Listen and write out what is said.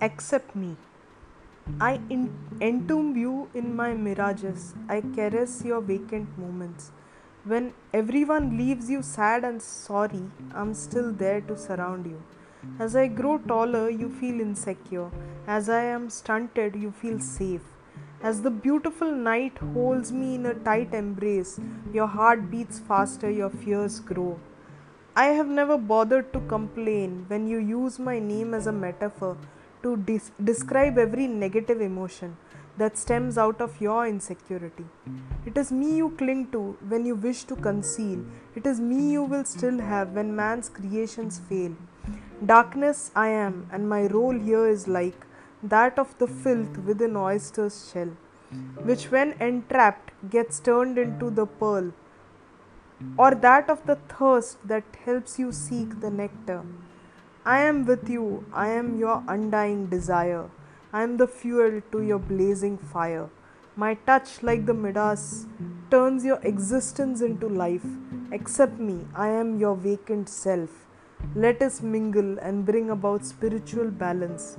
Accept me. I in- entomb you in my mirages. I caress your vacant moments. When everyone leaves you sad and sorry, I'm still there to surround you. As I grow taller, you feel insecure. As I am stunted, you feel safe. As the beautiful night holds me in a tight embrace, your heart beats faster, your fears grow. I have never bothered to complain when you use my name as a metaphor to dis- describe every negative emotion that stems out of your insecurity. It is me you cling to when you wish to conceal. It is me you will still have when man's creations fail. Darkness I am, and my role here is like that of the filth within oyster's shell, which when entrapped gets turned into the pearl, or that of the thirst that helps you seek the nectar. I am with you, I am your undying desire, I am the fuel to your blazing fire. My touch, like the Midas, turns your existence into life. Accept me, I am your vacant self. Let us mingle and bring about spiritual balance.